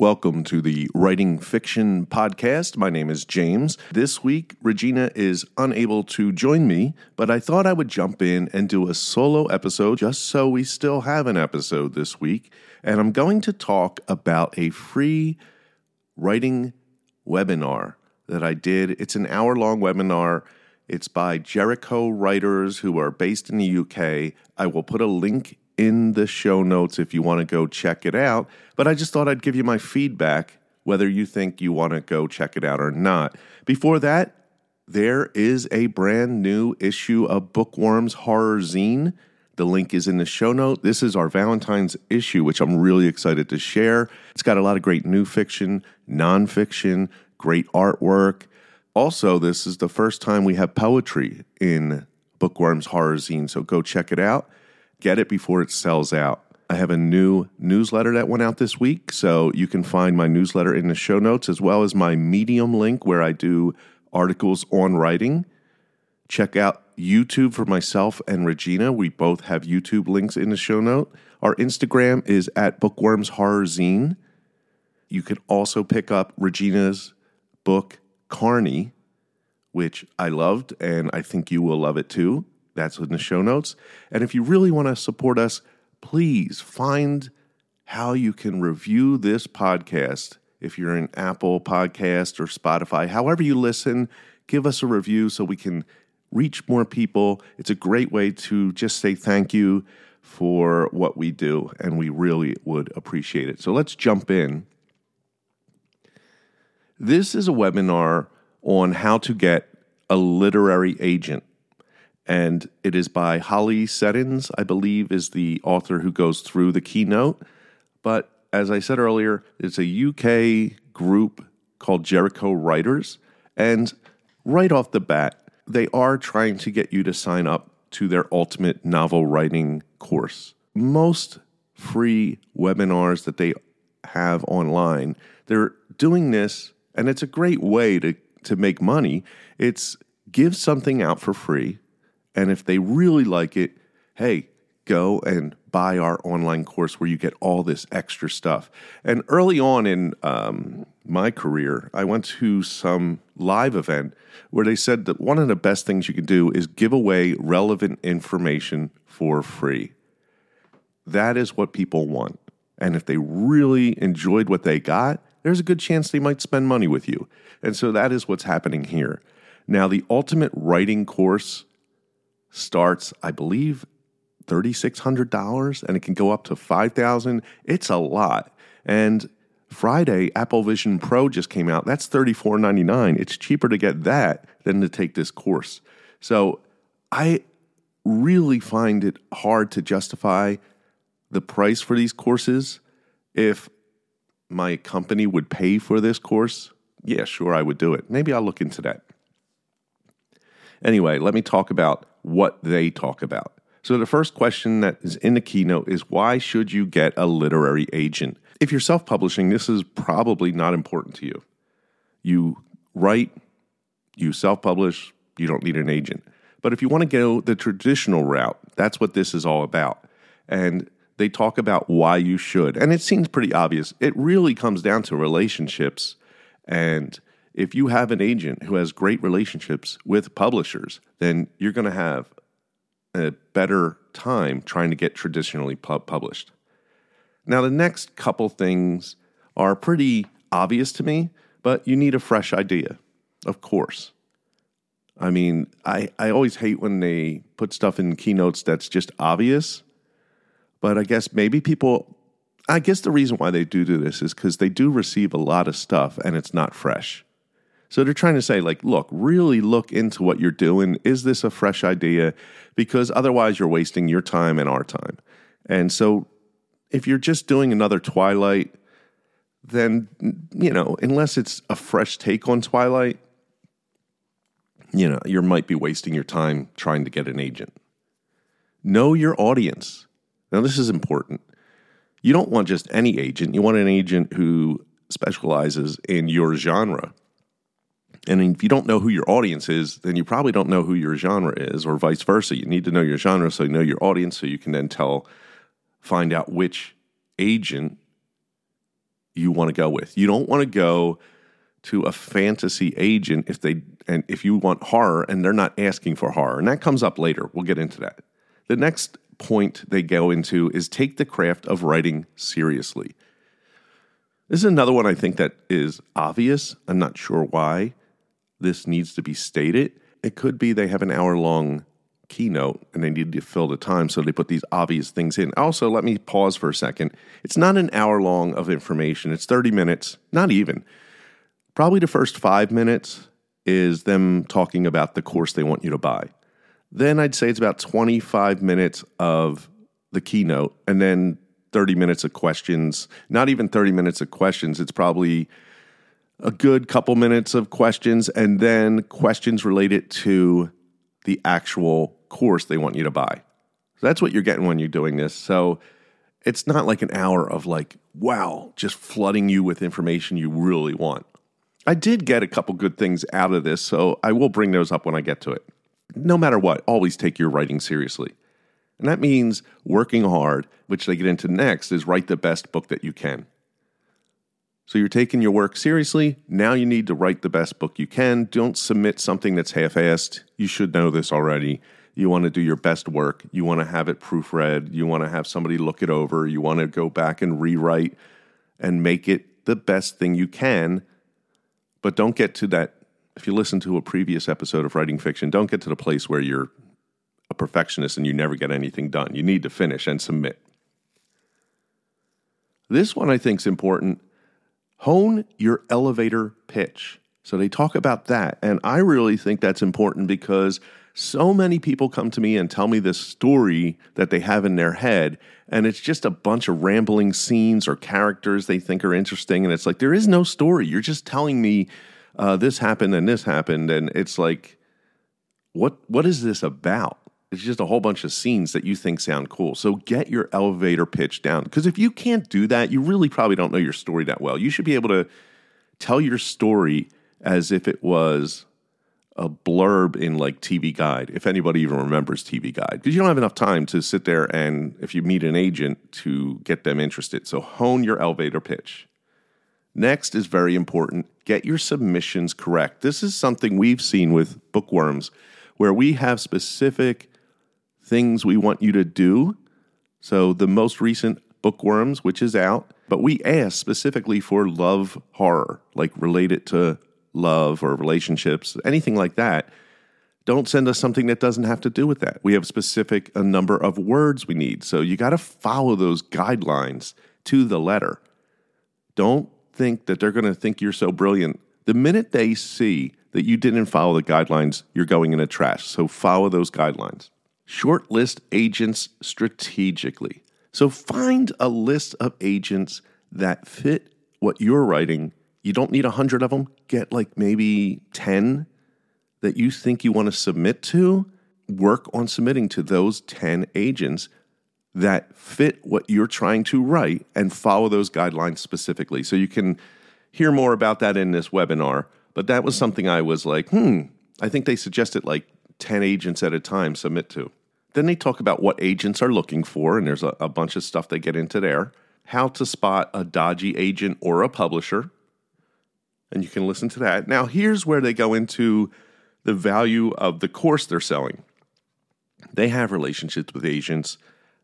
Welcome to the Writing Fiction Podcast. My name is James. This week, Regina is unable to join me, but I thought I would jump in and do a solo episode just so we still have an episode this week. And I'm going to talk about a free writing webinar that I did. It's an hour long webinar. It's by Jericho writers who are based in the UK. I will put a link in the show notes if you want to go check it out. But I just thought I'd give you my feedback, whether you think you want to go check it out or not. Before that, there is a brand new issue of Bookworms Horror Zine. The link is in the show note. This is our Valentine's issue, which I'm really excited to share. It's got a lot of great new fiction, nonfiction, great artwork. Also, this is the first time we have poetry in Bookworms Horror Zine, so go check it out. Get it before it sells out. I have a new newsletter that went out this week, so you can find my newsletter in the show notes as well as my Medium link where I do articles on writing. Check out YouTube for myself and Regina. We both have YouTube links in the show note. Our Instagram is at Bookworms Horror Zine. You can also pick up Regina's book, Carni, which I loved, and I think you will love it too. That's in the show notes. And if you really want to support us, please find how you can review this podcast. If you're in Apple Podcast or Spotify, however you listen, give us a review so we can reach more people. It's a great way to just say thank you for what we do, and we really would appreciate it. So let's jump in. This is a webinar on how to get a literary agent and it is by Holly Seddons, I believe, is the author who goes through the keynote. But as I said earlier, it's a UK group called Jericho Writers, and right off the bat, they are trying to get you to sign up to their ultimate novel writing course. Most free webinars that they have online, they're doing this, and it's a great way to, to make money. It's give something out for free and if they really like it, hey, go and buy our online course where you get all this extra stuff. And early on in um, my career, I went to some live event where they said that one of the best things you can do is give away relevant information for free. That is what people want. And if they really enjoyed what they got, there's a good chance they might spend money with you. And so that is what's happening here. Now, the ultimate writing course starts, I believe, $3,600 and it can go up to 5000 It's a lot. And Friday, Apple Vision Pro just came out. That's $34.99. It's cheaper to get that than to take this course. So I really find it hard to justify the price for these courses. If my company would pay for this course, yeah, sure, I would do it. Maybe I'll look into that. Anyway, let me talk about what they talk about. So, the first question that is in the keynote is why should you get a literary agent? If you're self publishing, this is probably not important to you. You write, you self publish, you don't need an agent. But if you want to go the traditional route, that's what this is all about. And they talk about why you should. And it seems pretty obvious. It really comes down to relationships and if you have an agent who has great relationships with publishers, then you're going to have a better time trying to get traditionally published. Now, the next couple things are pretty obvious to me, but you need a fresh idea, of course. I mean, I, I always hate when they put stuff in keynotes that's just obvious, but I guess maybe people, I guess the reason why they do do this is because they do receive a lot of stuff and it's not fresh. So they're trying to say, like, look, really look into what you're doing. Is this a fresh idea? Because otherwise, you're wasting your time and our time. And so if you're just doing another Twilight, then, you know, unless it's a fresh take on Twilight, you know, you might be wasting your time trying to get an agent. Know your audience. Now, this is important. You don't want just any agent, you want an agent who specializes in your genre. And if you don't know who your audience is, then you probably don't know who your genre is, or vice versa. You need to know your genre so you know your audience, so you can then tell, find out which agent you want to go with. You don't want to go to a fantasy agent if they and if you want horror and they're not asking for horror. And that comes up later. We'll get into that. The next point they go into is take the craft of writing seriously. This is another one I think that is obvious. I'm not sure why this needs to be stated. It could be they have an hour long keynote and they need to fill the time, so they put these obvious things in. Also, let me pause for a second. It's not an hour long of information, it's 30 minutes, not even. Probably the first five minutes is them talking about the course they want you to buy. Then I'd say it's about 25 minutes of the keynote and then 30 minutes of questions. Not even 30 minutes of questions, it's probably a good couple minutes of questions and then questions related to the actual course they want you to buy. So that's what you're getting when you're doing this. So it's not like an hour of like, wow, just flooding you with information you really want. I did get a couple good things out of this, so I will bring those up when I get to it. No matter what, always take your writing seriously. And that means working hard, which they get into next, is write the best book that you can. So you're taking your work seriously. Now you need to write the best book you can. Don't submit something that's half assed. You should know this already. You want to do your best work. You want to have it proofread. You want to have somebody look it over. You want to go back and rewrite and make it the best thing you can. But don't get to that. If you listen to a previous episode of Writing Fiction, don't get to the place where you're a perfectionist and you never get anything done. You need to finish and submit. This one I think is important hone your elevator pitch. So they talk about that. And I really think that's important because so many people come to me and tell me this story that they have in their head. And it's just a bunch of rambling scenes or characters they think are interesting. And it's like, there is no story. You're just telling me uh, this happened and this happened. And it's like, what what is this about? It's just a whole bunch of scenes that you think sound cool. So get your elevator pitch down. Because if you can't do that, you really probably don't know your story that well. You should be able to tell your story as if it was a blurb in like TV Guide, if anybody even remembers TV Guide. Because you don't have enough time to sit there and, if you meet an agent, to get them interested. So hone your elevator pitch. Next is very important get your submissions correct. This is something we've seen with bookworms where we have specific things we want you to do. So the most recent Bookworms, which is out, but we asked specifically for love horror, like related to love or relationships, anything like that. Don't send us something that doesn't have to do with that. We have specific a number of words we need. So you got to follow those guidelines to the letter. Don't think that they're going to think you're so brilliant. The minute they see that you didn't follow the guidelines, you're going in the trash. So follow those guidelines. Shortlist agents strategically. So find a list of agents that fit what you're writing. You don't need a hundred of them. Get like maybe 10 that you think you want to submit to. Work on submitting to those 10 agents that fit what you're trying to write and follow those guidelines specifically. So you can hear more about that in this webinar. But that was something I was like, hmm, I think they suggested like 10 agents at a time submit to. Then they talk about what agents are looking for, and there's a, a bunch of stuff they get into there. How to spot a dodgy agent or a publisher. And you can listen to that. Now, here's where they go into the value of the course they're selling. They have relationships with agents,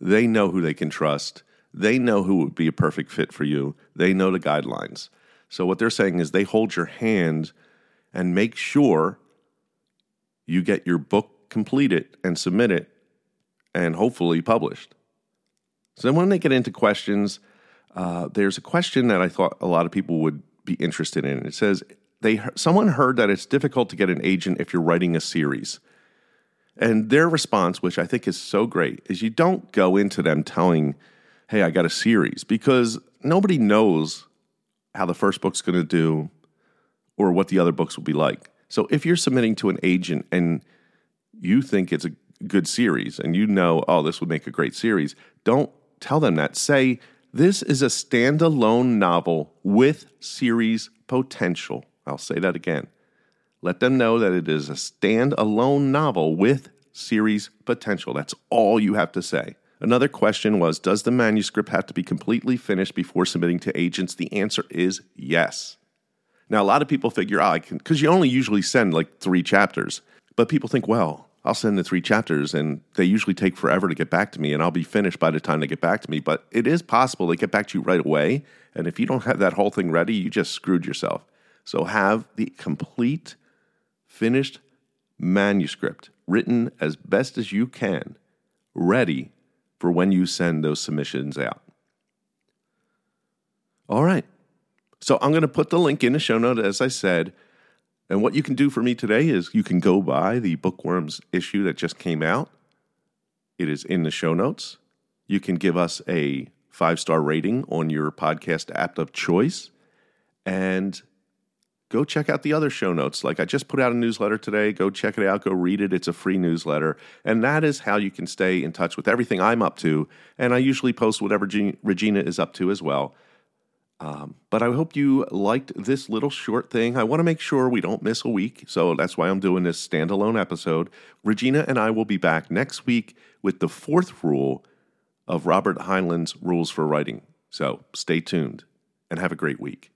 they know who they can trust, they know who would be a perfect fit for you, they know the guidelines. So, what they're saying is they hold your hand and make sure you get your book completed and submitted and hopefully published. So then when they get into questions, uh, there's a question that I thought a lot of people would be interested in. It says they someone heard that it's difficult to get an agent if you're writing a series. And their response, which I think is so great, is you don't go into them telling, "Hey, I got a series," because nobody knows how the first book's going to do or what the other books will be like. So if you're submitting to an agent and you think it's a good series and you know, oh, this would make a great series, don't tell them that. Say, this is a standalone novel with series potential. I'll say that again. Let them know that it is a standalone novel with series potential. That's all you have to say. Another question was Does the manuscript have to be completely finished before submitting to agents? The answer is yes. Now, a lot of people figure, oh, I can, because you only usually send like three chapters. But people think, well, I'll send the three chapters and they usually take forever to get back to me and I'll be finished by the time they get back to me. But it is possible they get back to you right away. And if you don't have that whole thing ready, you just screwed yourself. So have the complete, finished manuscript written as best as you can, ready for when you send those submissions out. All right. So I'm going to put the link in the show note, as I said. And what you can do for me today is you can go buy the Bookworms issue that just came out. It is in the show notes. You can give us a five star rating on your podcast app of choice. And go check out the other show notes. Like I just put out a newsletter today. Go check it out. Go read it. It's a free newsletter. And that is how you can stay in touch with everything I'm up to. And I usually post whatever Regina is up to as well. Um, but I hope you liked this little short thing. I want to make sure we don't miss a week, so that's why I'm doing this standalone episode. Regina and I will be back next week with the fourth rule of Robert Heinlein's Rules for Writing. So stay tuned and have a great week.